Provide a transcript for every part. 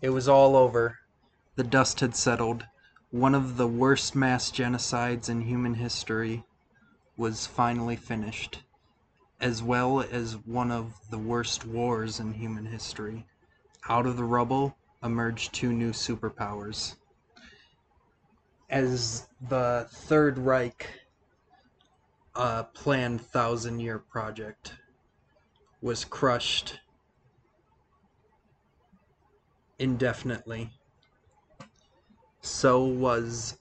It was all over. The dust had settled. One of the worst mass genocides in human history was finally finished, as well as one of the worst wars in human history. Out of the rubble emerged two new superpowers. As the Third Reich, a planned thousand year project, was crushed indefinitely. So was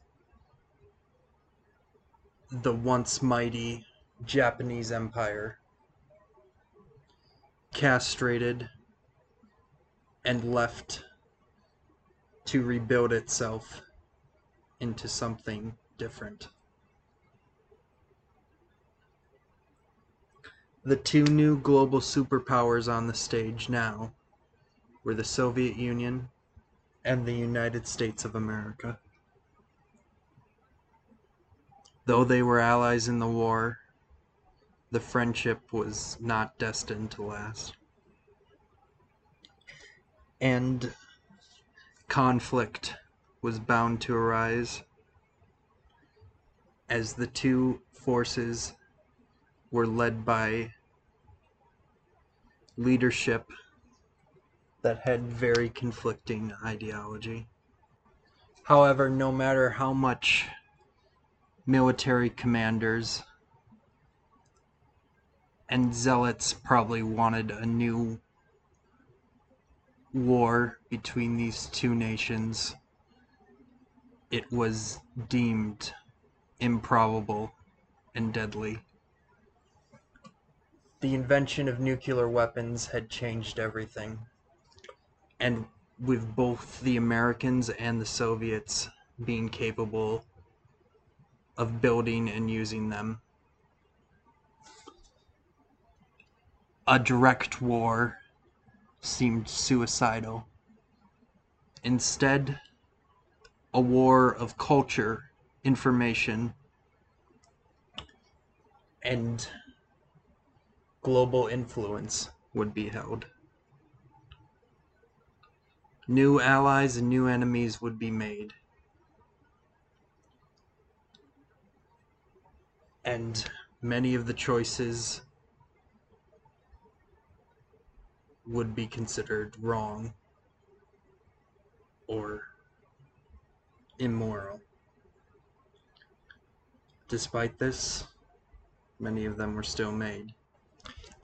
the once mighty Japanese Empire castrated and left to rebuild itself into something different. The two new global superpowers on the stage now were the Soviet Union and the United States of America. Though they were allies in the war, the friendship was not destined to last. And conflict was bound to arise as the two forces were led by leadership that had very conflicting ideology. However, no matter how much military commanders and zealots probably wanted a new war between these two nations, it was deemed improbable and deadly. The invention of nuclear weapons had changed everything. And with both the Americans and the Soviets being capable of building and using them, a direct war seemed suicidal. Instead, a war of culture, information, and global influence would be held. New allies and new enemies would be made. And many of the choices would be considered wrong or immoral. Despite this, many of them were still made.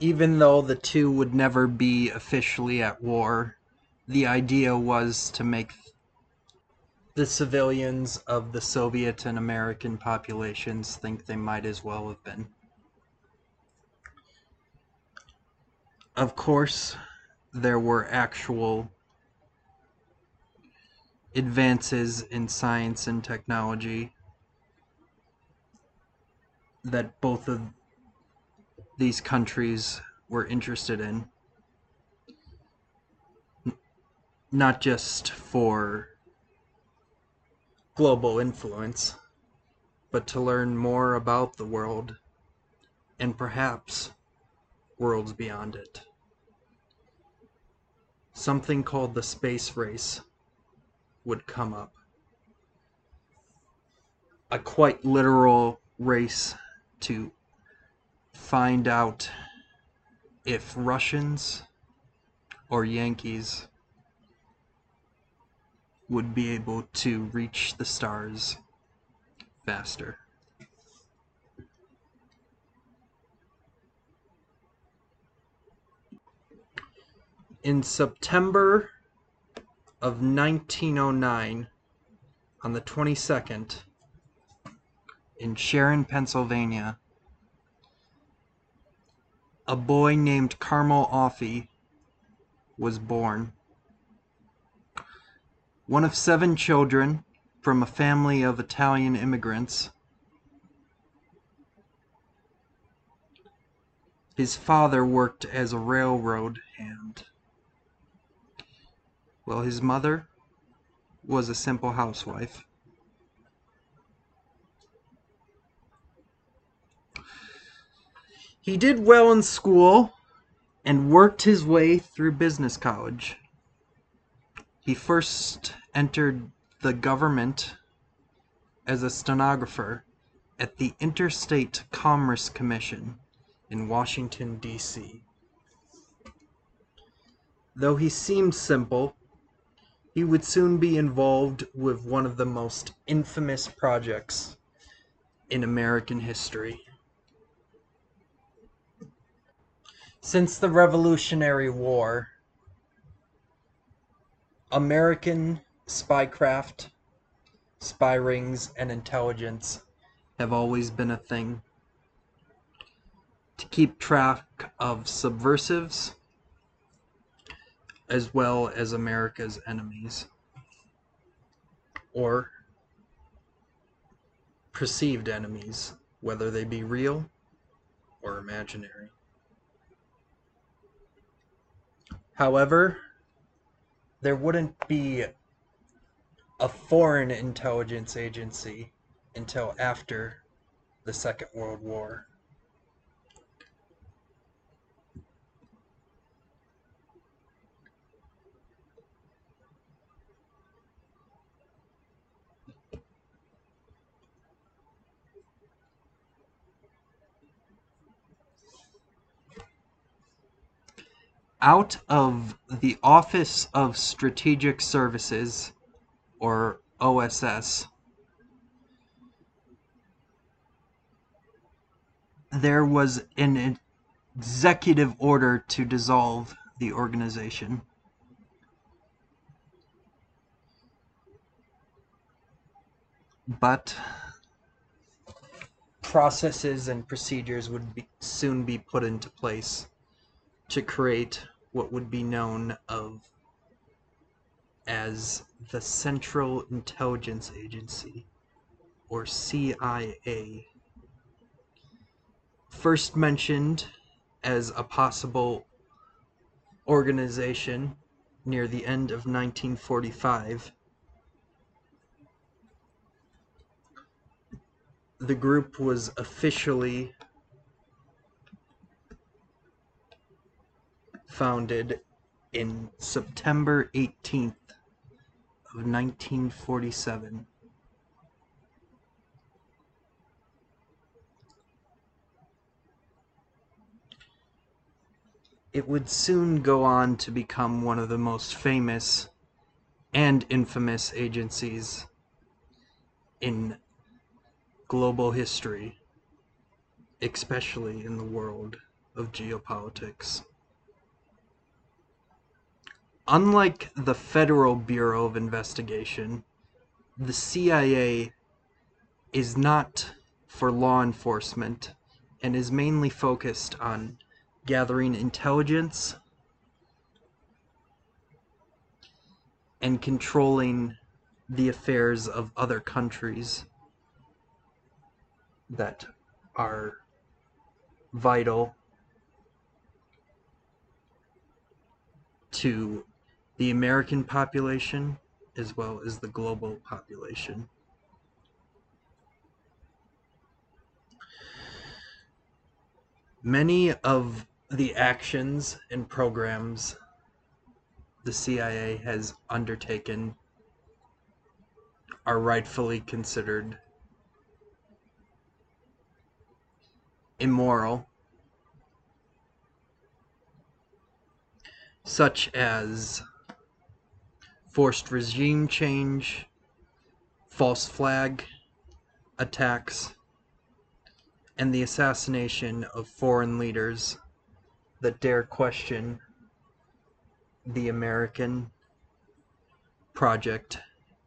Even though the two would never be officially at war, the idea was to make the civilians of the Soviet and American populations think they might as well have been. Of course, there were actual advances in science and technology that both of these countries were interested in. Not just for global influence, but to learn more about the world and perhaps worlds beyond it. Something called the space race would come up. A quite literal race to find out if Russians or Yankees would be able to reach the stars faster. In September of 1909, on the 22nd, in Sharon, Pennsylvania, a boy named Carmel Offie was born. One of seven children from a family of Italian immigrants. His father worked as a railroad hand, while his mother was a simple housewife. He did well in school and worked his way through business college. He first entered the government as a stenographer at the Interstate Commerce Commission in Washington, D.C. Though he seemed simple, he would soon be involved with one of the most infamous projects in American history. Since the Revolutionary War, American spycraft, spy rings, and intelligence have always been a thing. To keep track of subversives, as well as America's enemies, or perceived enemies, whether they be real or imaginary. However, there wouldn't be a foreign intelligence agency until after the Second World War. Out of the Office of Strategic Services, or OSS, there was an executive order to dissolve the organization. But processes and procedures would be, soon be put into place to create what would be known of as the Central Intelligence Agency, or CIA. First mentioned as a possible organization near the end of 1945. The group was officially founded in September 18th of 1947. It would soon go on to become one of the most famous and infamous agencies in global history, especially in the world of geopolitics. Unlike the Federal Bureau of Investigation, the CIA is not for law enforcement and is mainly focused on gathering intelligence and controlling the affairs of other countries that are vital to the American population as well as the global population. Many of the actions and programs the CIA has undertaken are rightfully considered immoral, such as forced regime change, false flag attacks, and the assassination of foreign leaders that dare question the American project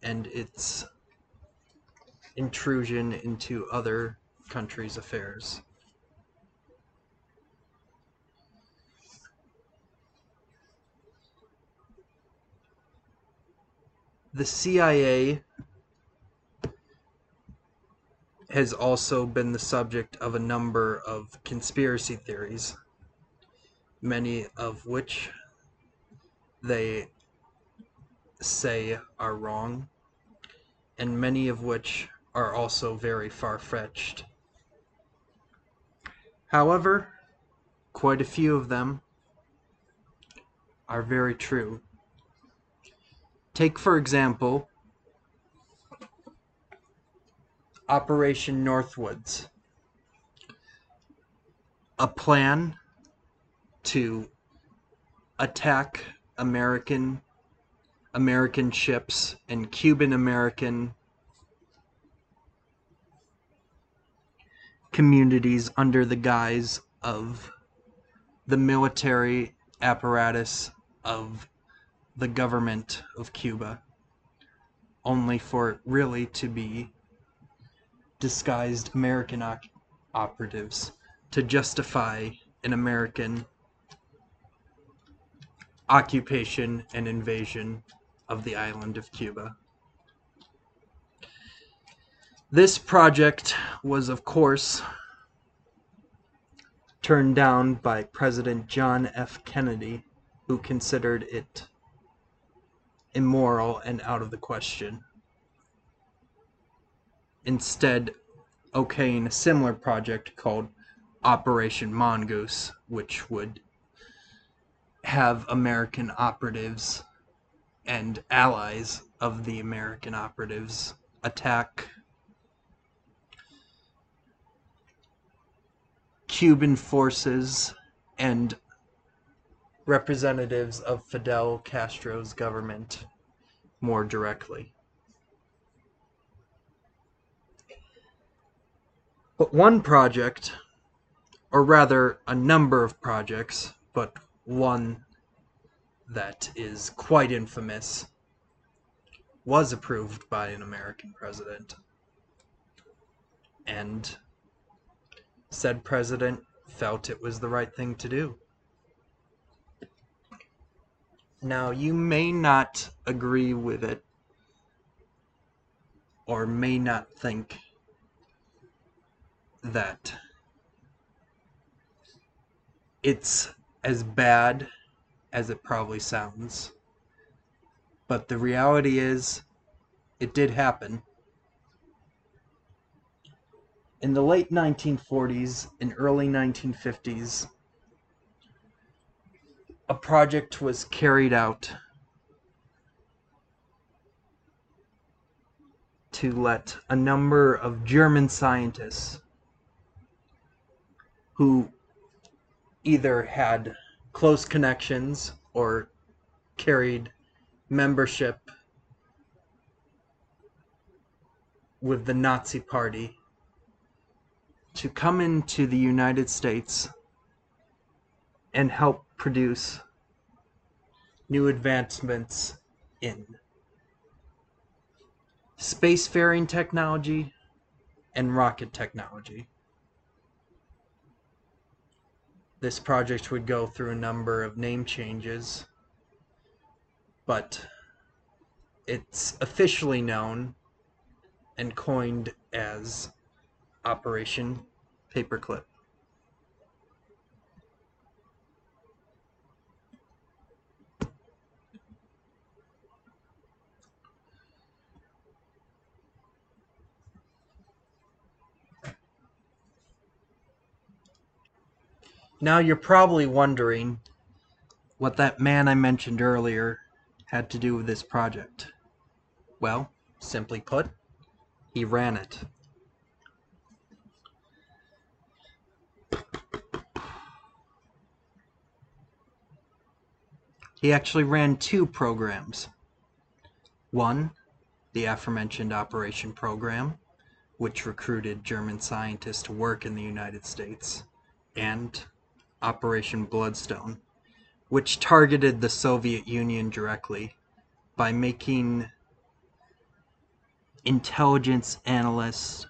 and its intrusion into other countries' affairs. The CIA has also been the subject of a number of conspiracy theories, many of which they say are wrong, and many of which are also very far fetched. However, quite a few of them are very true. Take, for example, Operation Northwoods, a plan to attack American American ships and Cuban American communities under the guise of the military apparatus of the government of Cuba, only for it really to be disguised American operatives to justify an American occupation and invasion of the island of Cuba. This project was, of course, turned down by President John F. Kennedy, who considered it immoral and out of the question. Instead, okaying a similar project called Operation Mongoose, which would have American operatives and allies of the American operatives attack Cuban forces and representatives of Fidel Castro's government more directly. But one project, or rather a number of projects, but one that is quite infamous, was approved by an American president. And said president felt it was the right thing to do. Now, you may not agree with it, or may not think that it's as bad as it probably sounds. But the reality is, it did happen. In the late 1940s and early 1950s, a project was carried out to let a number of German scientists who either had close connections or carried membership with the Nazi Party to come into the United States and help produce new advancements in spacefaring technology and rocket technology. This project would go through a number of name changes, but it's officially known and coined as Operation Paperclip. Now you're probably wondering what that man I mentioned earlier had to do with this project. Well, simply put, he ran it. He actually ran two programs. One, the aforementioned Operation Program, which recruited German scientists to work in the United States, and Operation Bloodstone, which targeted the Soviet Union directly by making intelligence analysts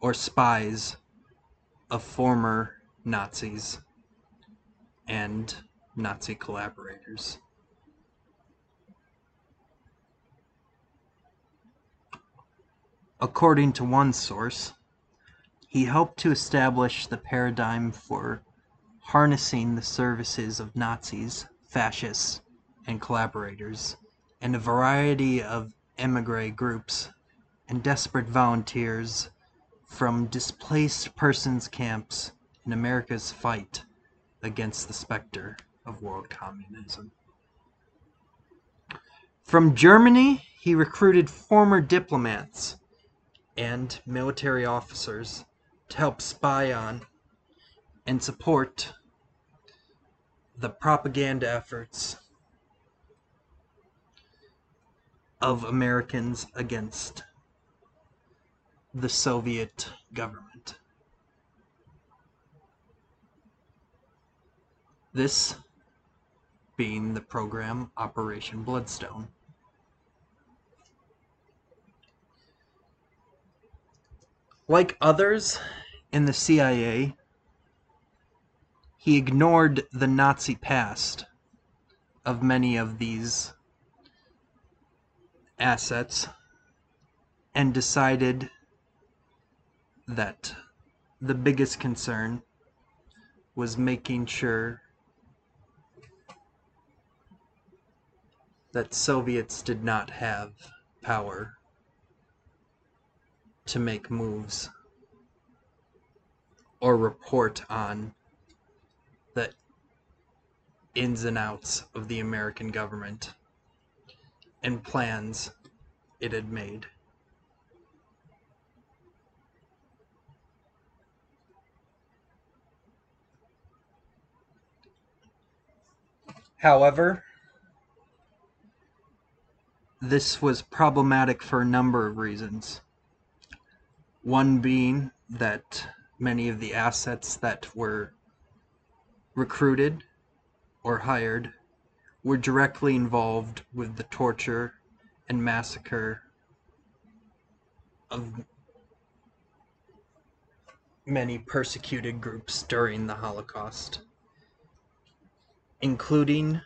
or spies of former Nazis and Nazi collaborators. According to one source, he helped to establish the paradigm for harnessing the services of Nazis, fascists, and collaborators, and a variety of emigre groups and desperate volunteers from displaced persons camps in America's fight against the specter of world communism. From Germany, he recruited former diplomats and military officers to help spy on and support the propaganda efforts of Americans against the Soviet government. This being the program Operation Bloodstone. Like others in the CIA, he ignored the Nazi past of many of these assets and decided that the biggest concern was making sure that Soviets did not have power to make moves or report on ins and outs of the American government and plans it had made. However, this was problematic for a number of reasons. One being that many of the assets that were recruited or hired were directly involved with the torture and massacre of many persecuted groups during the Holocaust, including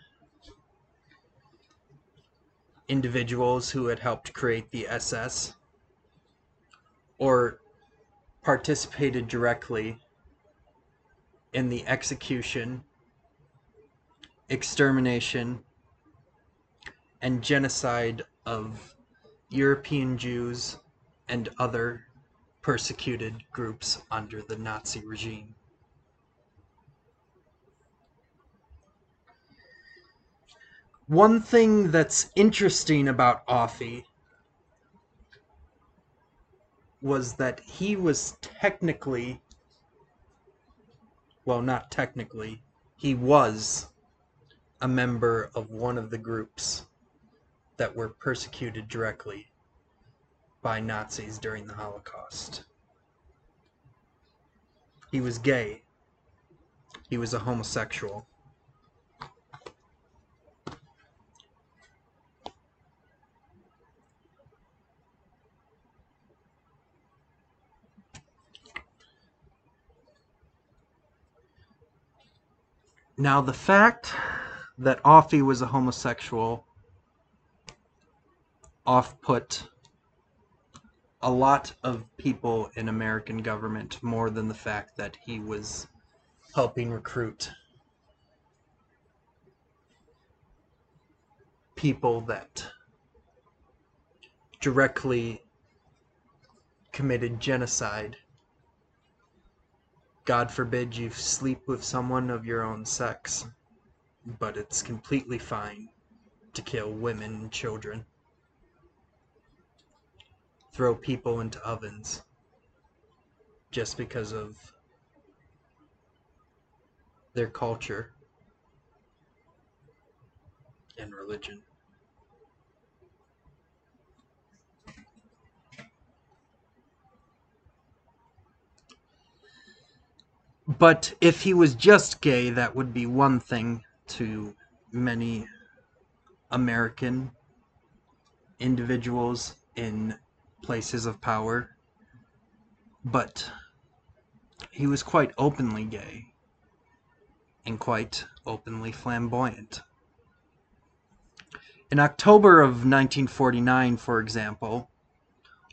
individuals who had helped create the SS or participated directly in the execution, extermination, and genocide of European Jews and other persecuted groups under the Nazi regime. One thing that's interesting about Offie was that he was technically well not technically he was a member of one of the groups that were persecuted directly by Nazis during the Holocaust. He was gay. He was a homosexual. Now, the fact that Offie was a homosexual off put a lot of people in American government more than the fact that he was helping recruit people that directly committed genocide. God forbid you sleep with someone of your own sex, but it's completely fine to kill women and children. Throw people into ovens just because of their culture and religion. But if he was just gay, that would be one thing to many American individuals in places of power. But he was quite openly gay and quite openly flamboyant. In October of 1949, for example,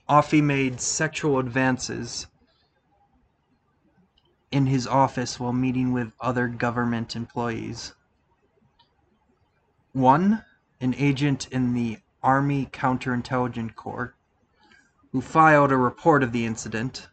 Offie made sexual advances in his office while meeting with other government employees. One, an agent in the Army Counterintelligence Corps, who filed a report of the incident.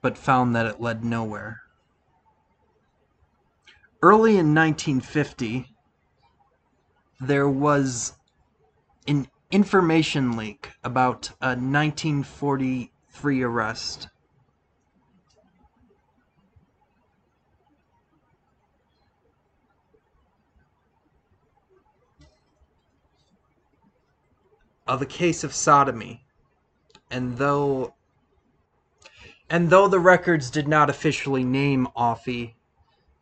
but found that it led nowhere. Early in 1950, there was an information leak about a 1943 arrest. Of a case of sodomy, and though and though the records did not officially name Offie,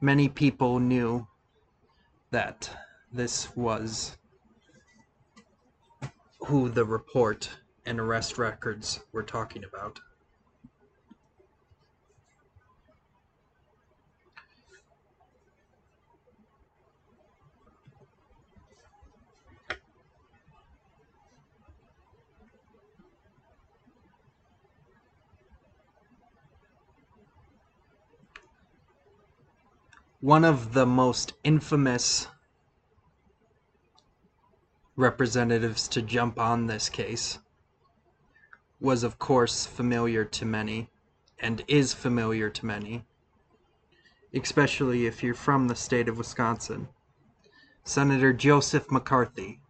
many people knew that this was who the report and arrest records were talking about. One of the most infamous representatives to jump on this case was of course familiar to many and is familiar to many especially if you're from the state of Wisconsin. Senator Joseph McCarthy.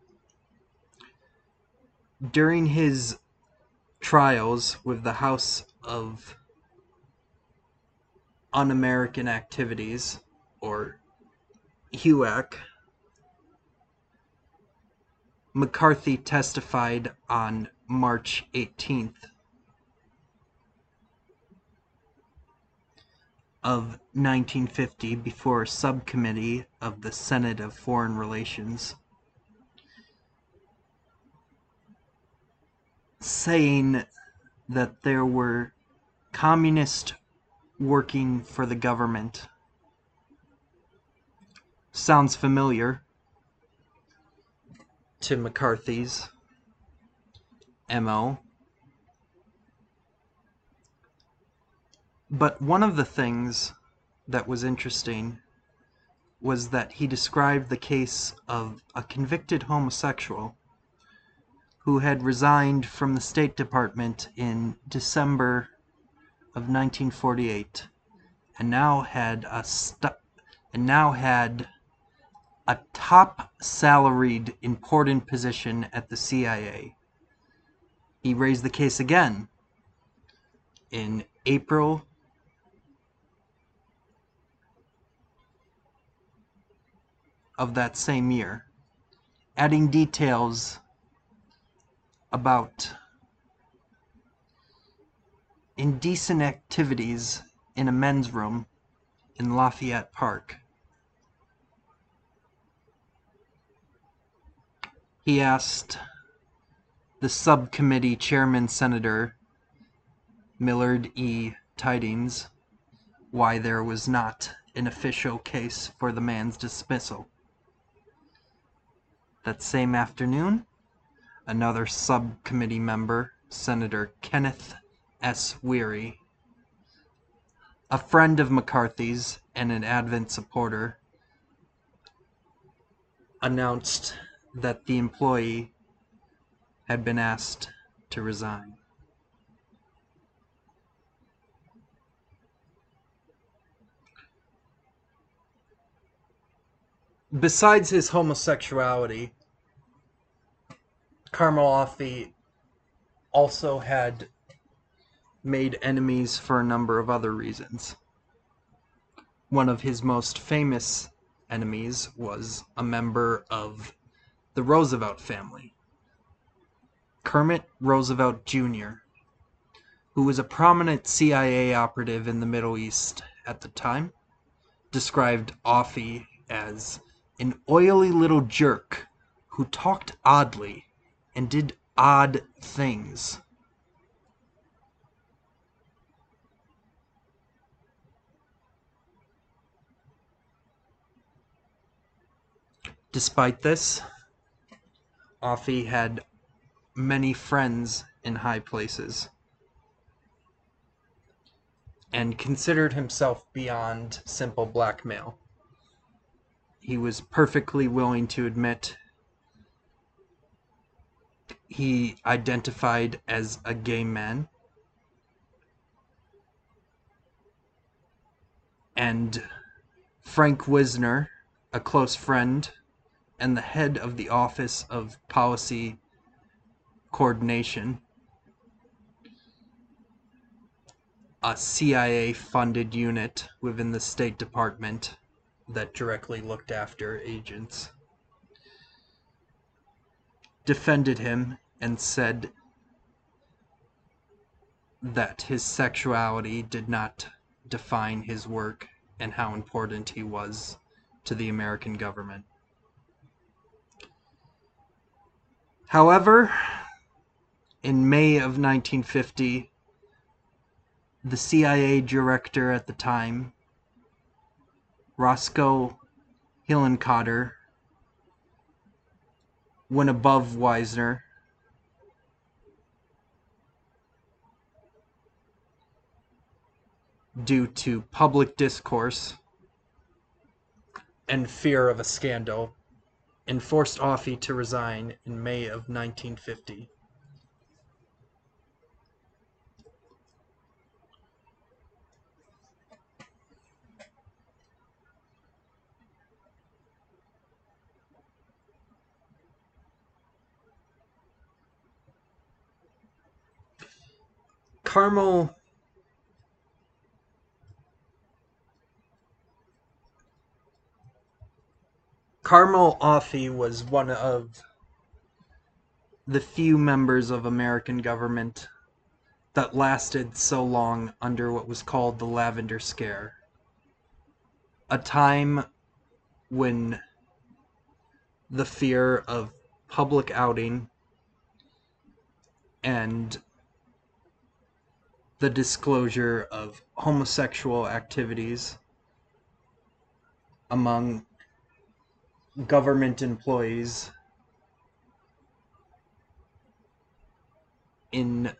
During his trials with the House of Un-American Activities or HUAC McCarthy testified on March 18th of 1950 before a subcommittee of the Senate of Foreign Relations saying that there were communists working for the government. Sounds familiar to McCarthy's MO. But one of the things that was interesting was that he described the case of a convicted homosexual who had resigned from the State Department in December of 1948 and now had a and now had a top salaried important position at the CIA. He raised the case again in April of that same year, adding details about indecent activities in a men's room in Lafayette Park. He asked the subcommittee chairman, Senator Millard E. Tydings why there was not an official case for the man's dismissal. That same afternoon, another subcommittee member, Senator Kenneth S. Wherry, a friend of McCarthy's and an Advent supporter, announced that the employee had been asked to resign. Besides his homosexuality, Carmel Offie also had made enemies for a number of other reasons. One of his most famous enemies was a member of the Roosevelt family. Kermit Roosevelt Jr., who was a prominent CIA operative in the Middle East at the time, described Offie as an oily little jerk who talked oddly and did odd things. Despite this, Offie had many friends in high places and considered himself beyond simple blackmail. He was perfectly willing to admit he identified as a gay man and Frank Wisner, a close friend and the head of the Office of Policy Coordination, a CIA funded unit within the State Department that directly looked after agents, defended him and said that his sexuality did not define his work and how important he was to the American government. However, in May of 1950, the CIA director at the time, Roscoe Hillenkoetter, went above Wisner due to public discourse and fear of a scandal and forced Offie to resign in May of 1950. Carmel Carmel Offie was one of the few members of American government that lasted so long under what was called the Lavender Scare. A time when the fear of public outing and the disclosure of homosexual activities among government employees in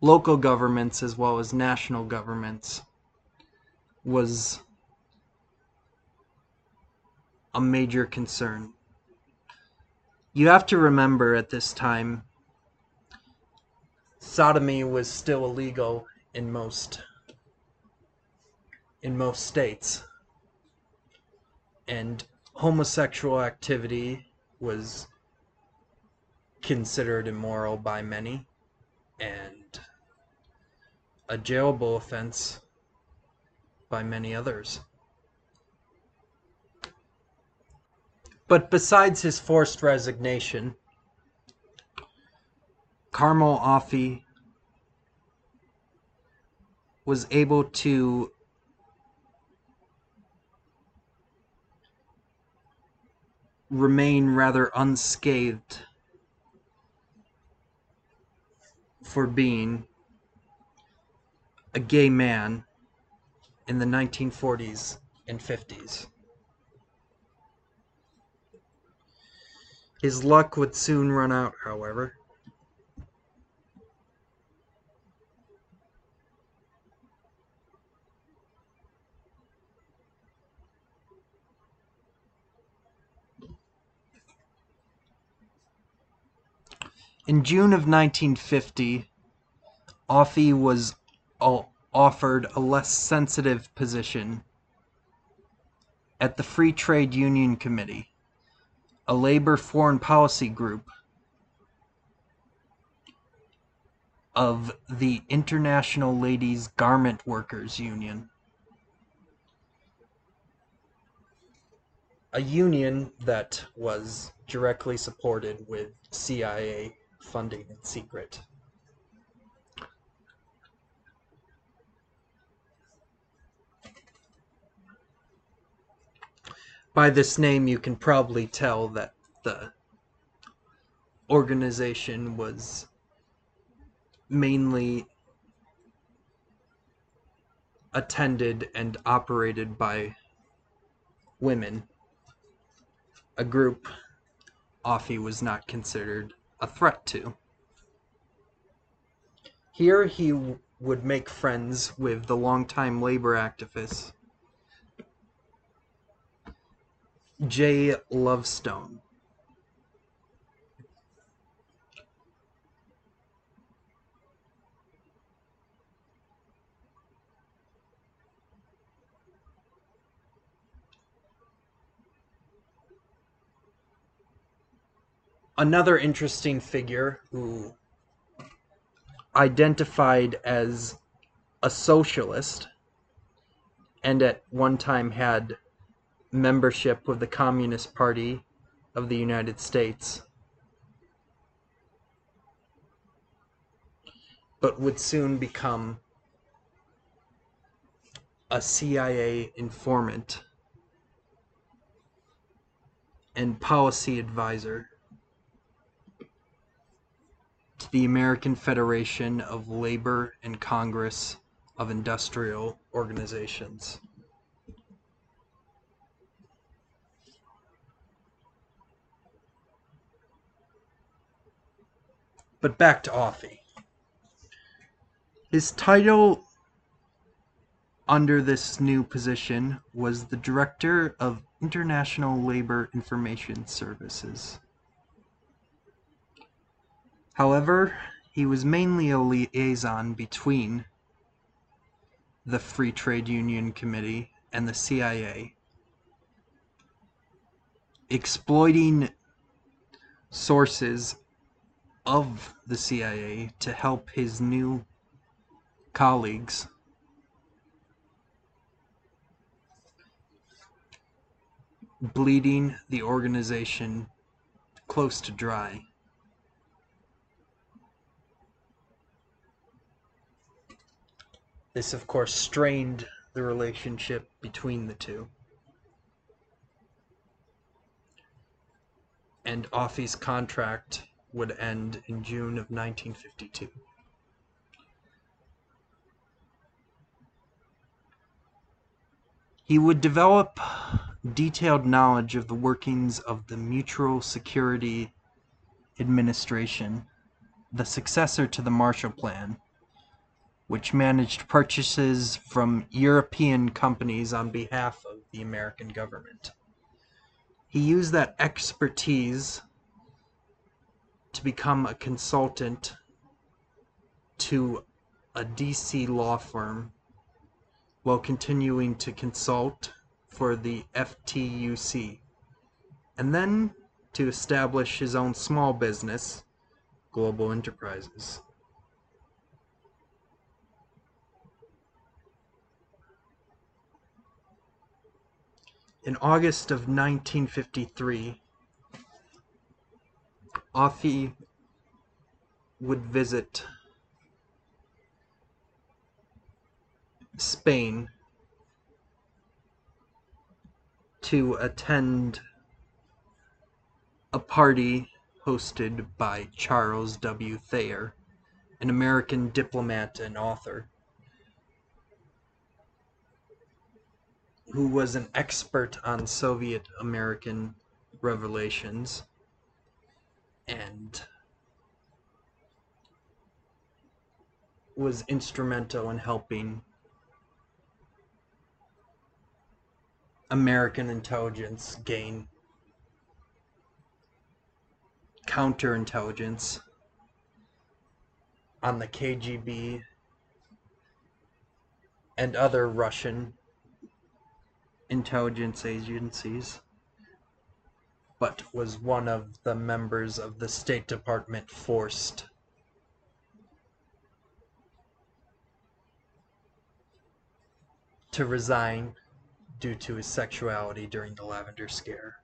local governments as well as national governments was a major concern. You have to remember at this time, sodomy was still illegal in most in most states. And homosexual activity was considered immoral by many and a jailable offense by many others. But besides his forced resignation, Carmel Offie was able to remain rather unscathed for being a gay man in the 1940s and 50s. His luck would soon run out, however. In June of 1950, Offie was offered a less sensitive position at the Free Trade Union Committee, a labor foreign policy group of the International Ladies Garment Workers Union. A union that was directly supported with CIA funding in secret. By this name, you can probably tell that the organization was mainly attended and operated by women, a group Offie was not considered a threat to. Here he would make friends with the longtime labor activist Jay Lovestone. Another interesting figure who identified as a socialist and at one time had membership with the Communist Party of the United States, but would soon become a CIA informant and policy advisor to the American Federation of Labor and Congress of Industrial Organizations. But back to Offie. His title under this new position was the Director of International Labor Information Services. However, he was mainly a liaison between the Free Trade Union Committee and the CIA, exploiting sources of the CIA to help his new colleagues bleeding the organization close to dry. This, of course, strained the relationship between the two. And Offie's contract would end in June of 1952. He would develop detailed knowledge of the workings of the Mutual Security Administration, the successor to the Marshall Plan, which managed purchases from European companies on behalf of the American government. He used that expertise to become a consultant to a DC law firm while continuing to consult for the FTUC, and then to establish his own small business, Global Enterprises. In August of 1953, Offie would visit Spain to attend a party hosted by Charles W. Thayer, an American diplomat and author, who was an expert on Soviet American revelations. And was instrumental in helping American intelligence gain counterintelligence on the KGB and other Russian intelligence agencies but was one of the members of the State Department forced to resign due to his sexuality during the Lavender Scare.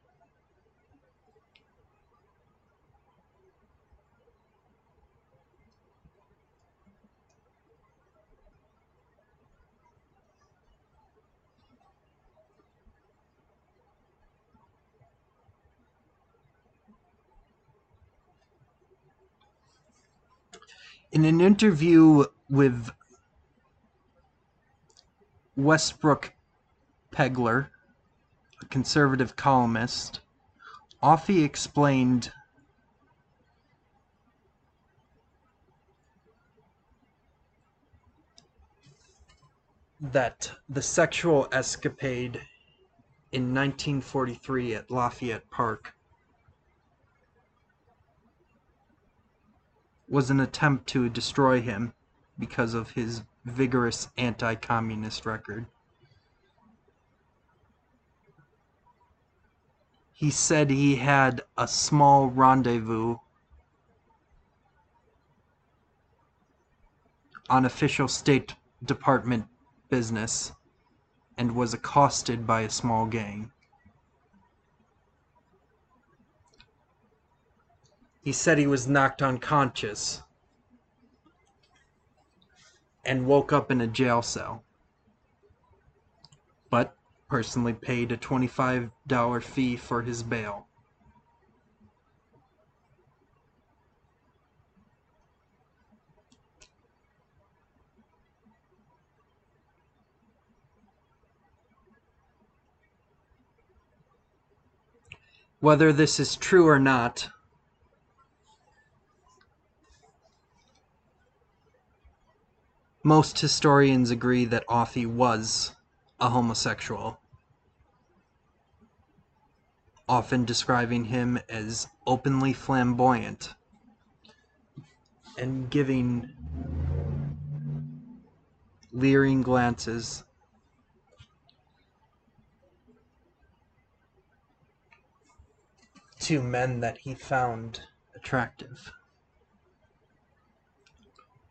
In an interview with Westbrook Pegler, a conservative columnist, Offie explained that the sexual escapade in 1943 at Lafayette Park was an attempt to destroy him because of his vigorous anti-communist record. He said he had a small rendezvous on official State Department business and was accosted by a small gang. He said he was knocked unconscious and woke up in a jail cell, but personally paid a $25 fee for his bail. Whether this is true or not, most historians agree that Offie was a homosexual, often describing him as openly flamboyant and giving leering glances to men that he found attractive.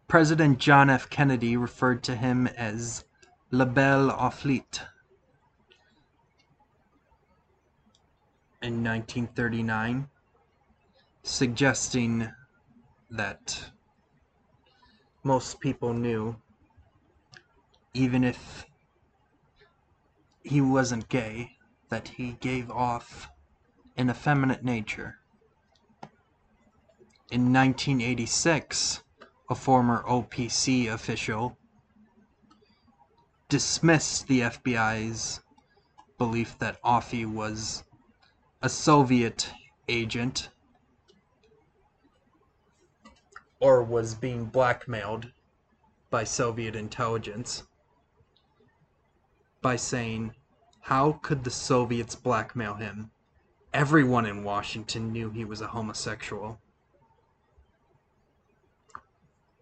President John F. Kennedy referred to him as "La Belle Offlit" in 1939, suggesting that most people knew, even if he wasn't gay, that he gave off an effeminate nature. In 1986, a former OPC official dismissed the FBI's belief that Offie was a Soviet agent or was being blackmailed by Soviet intelligence by saying, How could the Soviets blackmail him? Everyone in Washington knew he was a homosexual.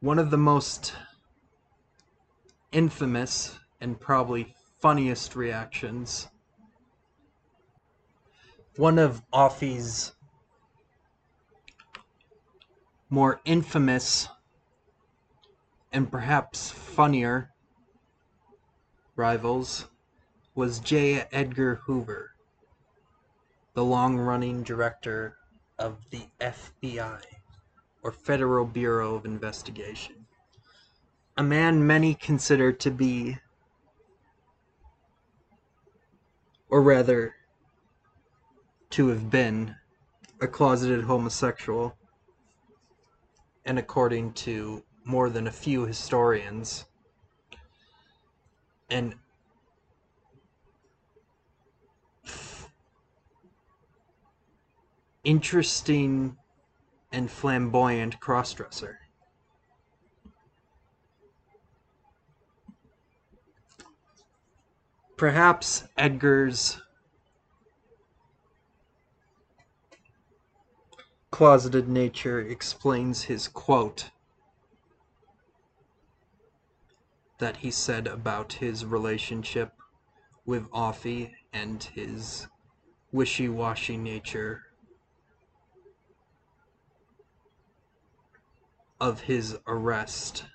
One of the most infamous and probably funniest reactions. One of Offie's more infamous and perhaps funnier rivals was J. Edgar Hoover the long-running director of the FBI, or Federal Bureau of Investigation. A man many consider to be, or rather, to have been, a closeted homosexual, and according to more than a few historians, an interesting and flamboyant crossdresser. Perhaps Edgar's closeted nature explains his quote that he said about his relationship with Offie and his wishy-washy nature of his arrest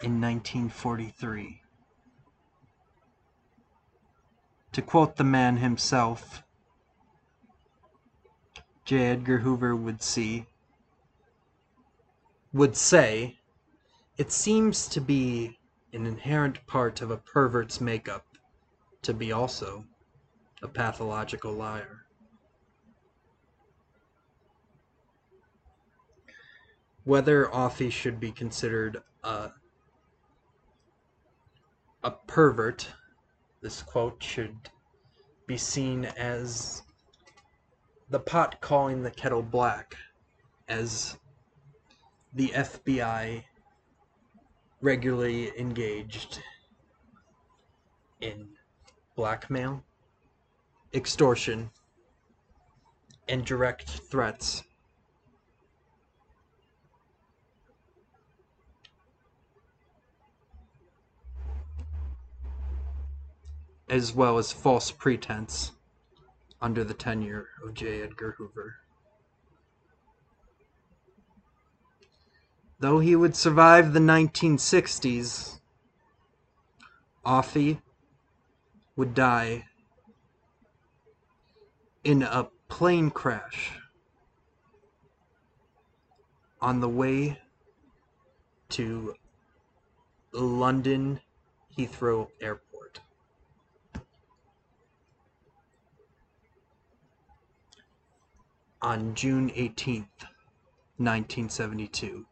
in 1943. To quote the man himself, J. Edgar Hoover would see would say, it seems to be an inherent part of a pervert's makeup to be also a pathological liar. Whether Offie should be considered a, a pervert, this quote should be seen as the pot calling the kettle black, as the FBI regularly engaged in blackmail, extortion, and direct threats as well as false pretense under the tenure of J. Edgar Hoover. Though he would survive the 1960s, Offie would die in a plane crash on the way to London Heathrow Airport. On June 18th, 1972,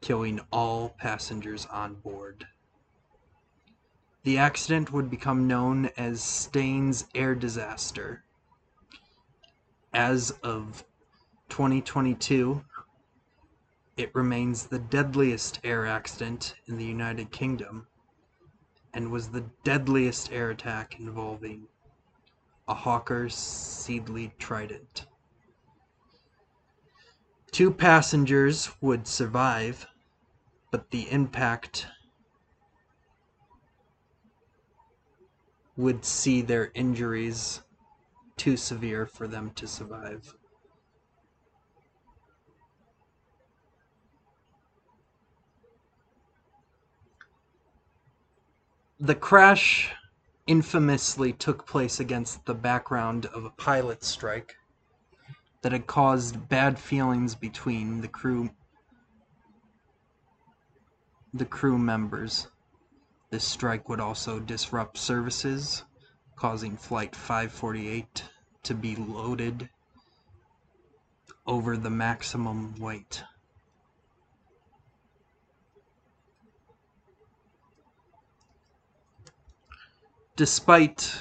killing all passengers on board. The accident would become known as Staines Air Disaster. As of 2022, it remains the deadliest air accident in the United Kingdom and was the deadliest air attack involving a Hawker Siddeley Trident. Two passengers would survive, but the impact would see their injuries too severe for them to survive. The crash infamously took place against the background of a pilot strike that had caused bad feelings between the crew the crew members. This strike would also disrupt services, causing Flight 548 to be loaded over the maximum weight. Despite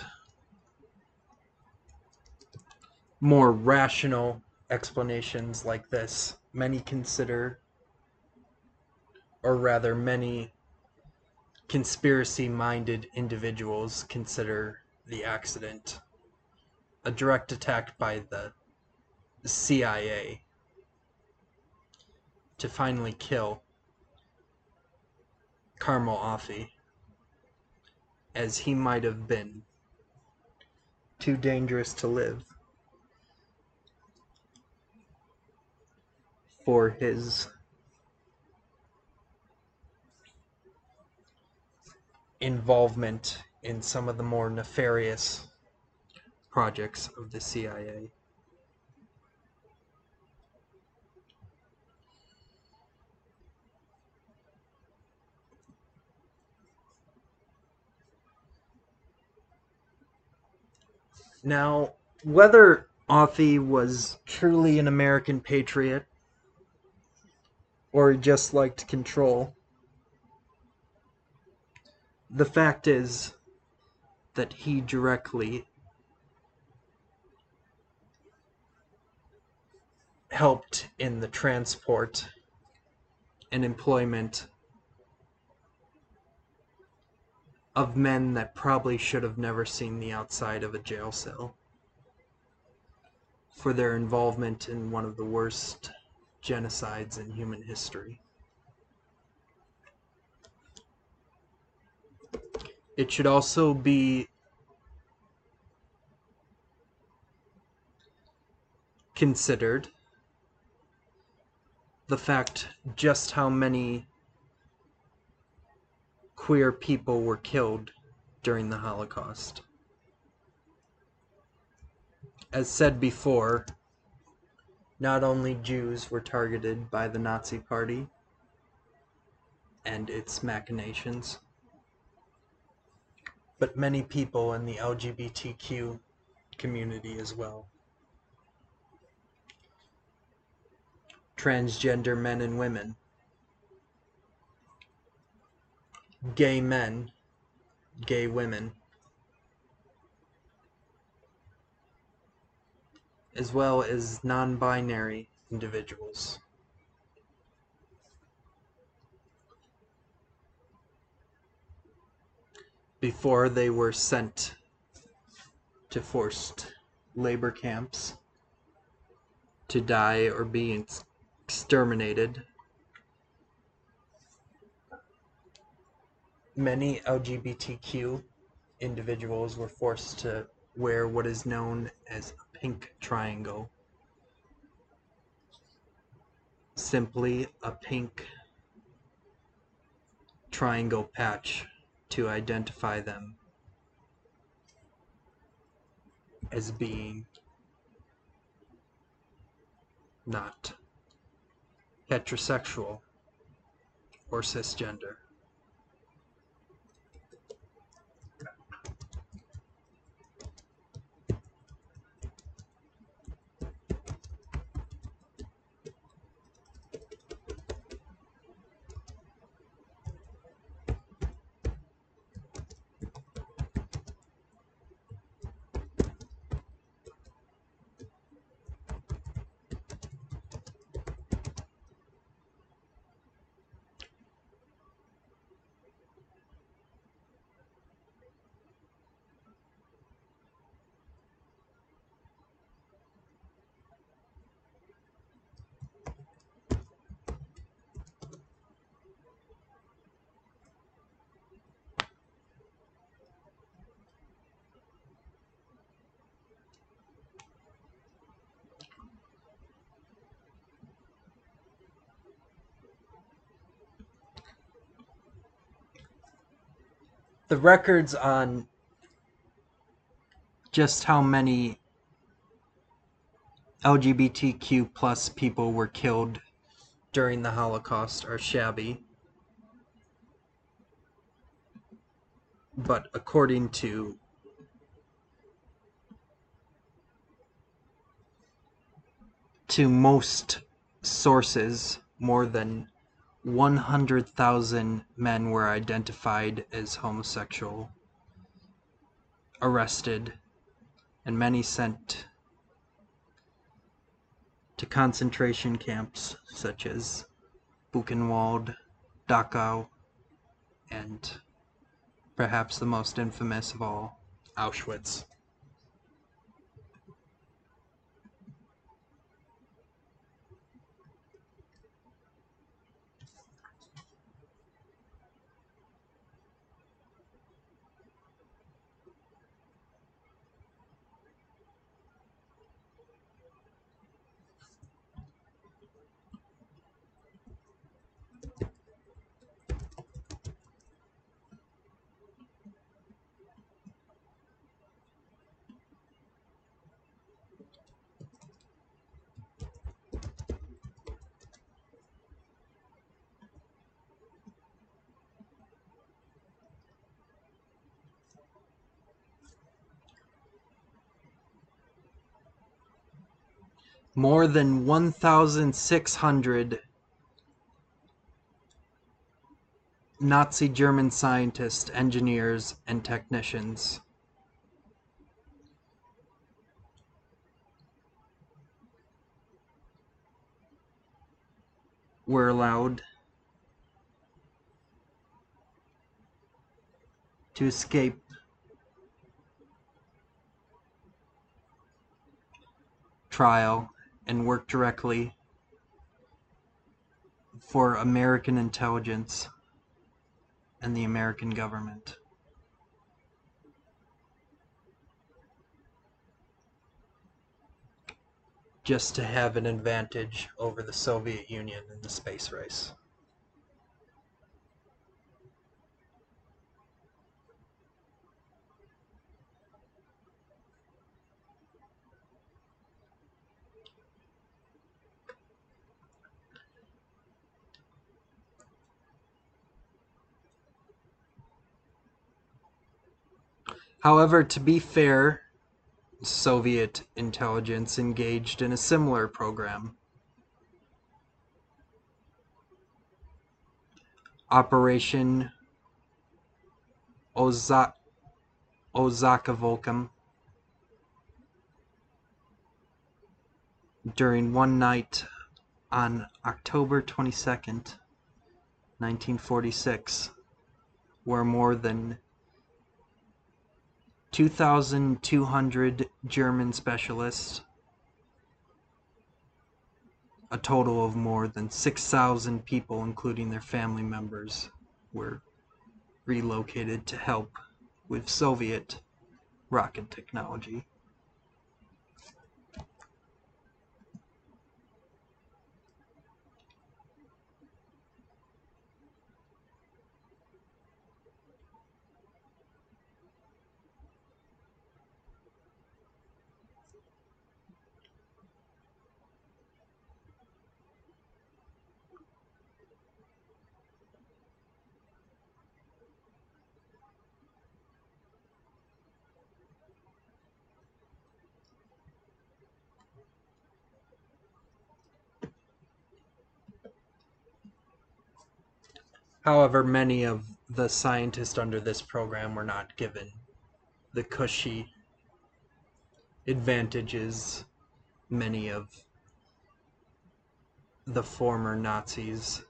more rational explanations like this, many consider, or rather, many conspiracy minded individuals consider the accident. A direct attack by the CIA to finally kill Carmel Offie as he might have been. Too dangerous to live for his involvement in some of the more nefarious projects of the CIA. Now, whether Offie was truly an American patriot or just liked control, the fact is that he directly helped in the transport and employment of men that probably should have never seen the outside of a jail cell for their involvement in one of the worst genocides in human history. It should also be considered the fact just how many queer people were killed during the Holocaust. As said before, not only Jews were targeted by the Nazi Party and its machinations, but many people in the LGBTQ community as well. Transgender men and women gay men, gay women, as well as non-binary individuals. Before they were sent to forced labor camps to die or be exterminated many LGBTQ individuals were forced to wear what is known as pink triangle. Simply a pink triangle patch to identify them as being not heterosexual or cisgender. The records on just how many LGBTQ plus people were killed during the Holocaust are shabby. But according to to most sources, more than 100,000 men were identified as homosexual, arrested, and many sent to concentration camps such as Buchenwald, Dachau, and perhaps the most infamous of all, Auschwitz. More than 1,600 Nazi German scientists, engineers, and technicians. were allowed to escape trial and work directly for American intelligence and the American government. Just to have an advantage over the Soviet Union in the space race. However, to be fair, Soviet intelligence engaged in a similar program. Operation Oza- Volcom. during one night on October 22nd, 1946, where more than 2,200 German specialists, a total of more than 6,000 people, including their family members, were relocated to help with Soviet rocket technology. However, many of the scientists under this program were not given the cushy advantages many of the former Nazis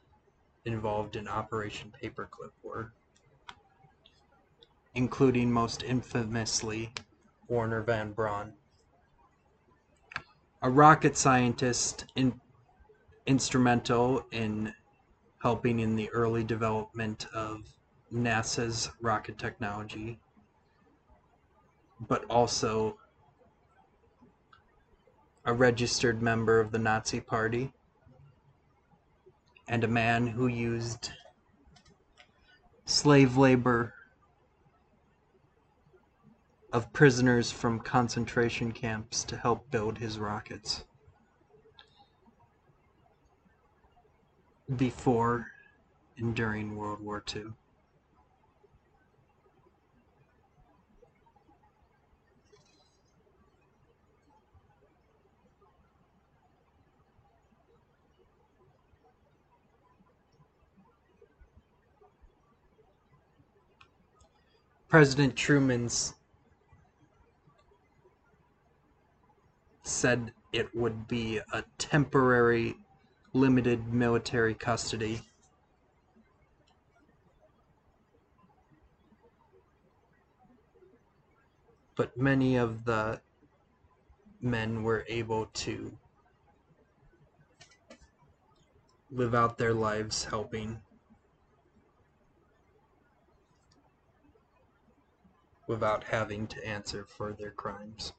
involved in Operation Paperclip were, including most infamously Wernher von Braun. A rocket scientist in, instrumental in helping in the early development of NASA's rocket technology, but also a registered member of the Nazi Party, and a man who used slave labor of prisoners from concentration camps to help build his rockets. Before and during World War II. President Truman's said it would be a temporary limited military custody. But many of the men were able to live out their lives helping without having to answer for their crimes.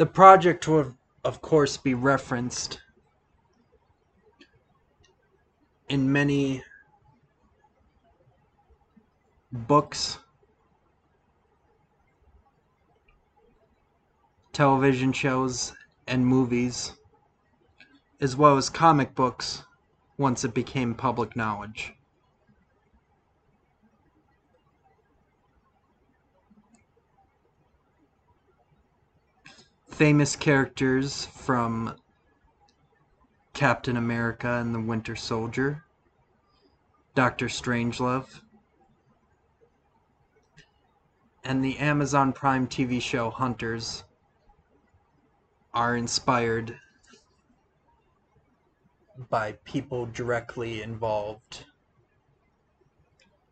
The project will, of course, be referenced in many books, television shows, and movies, as well as comic books once it became public knowledge. Famous characters from Captain America and the Winter Soldier, Doctor Strangelove, and the Amazon Prime TV show Hunters are inspired by people directly involved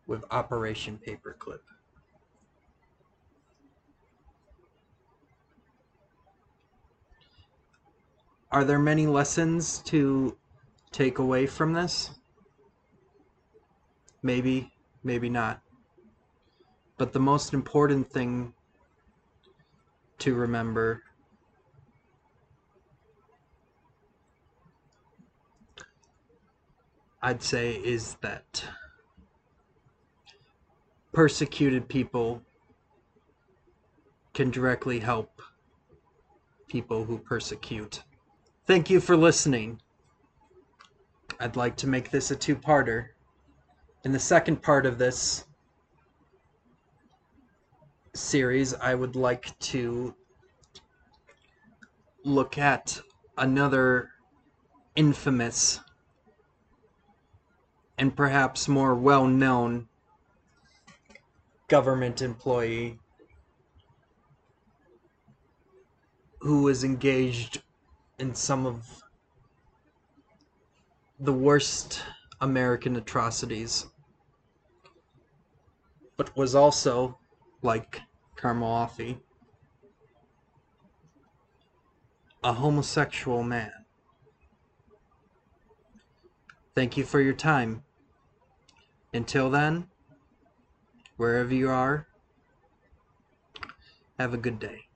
with Operation Paperclip. Are there many lessons to take away from this? Maybe, maybe not. But the most important thing to remember I'd say is that persecuted people can directly help people who persecute. Thank you for listening. I'd like to make this a two parter. In the second part of this series, I would like to look at another infamous and perhaps more well known government employee who was engaged in some of the worst American atrocities, but was also, like Carmel Offie, a homosexual man. Thank you for your time. Until then, wherever you are, have a good day.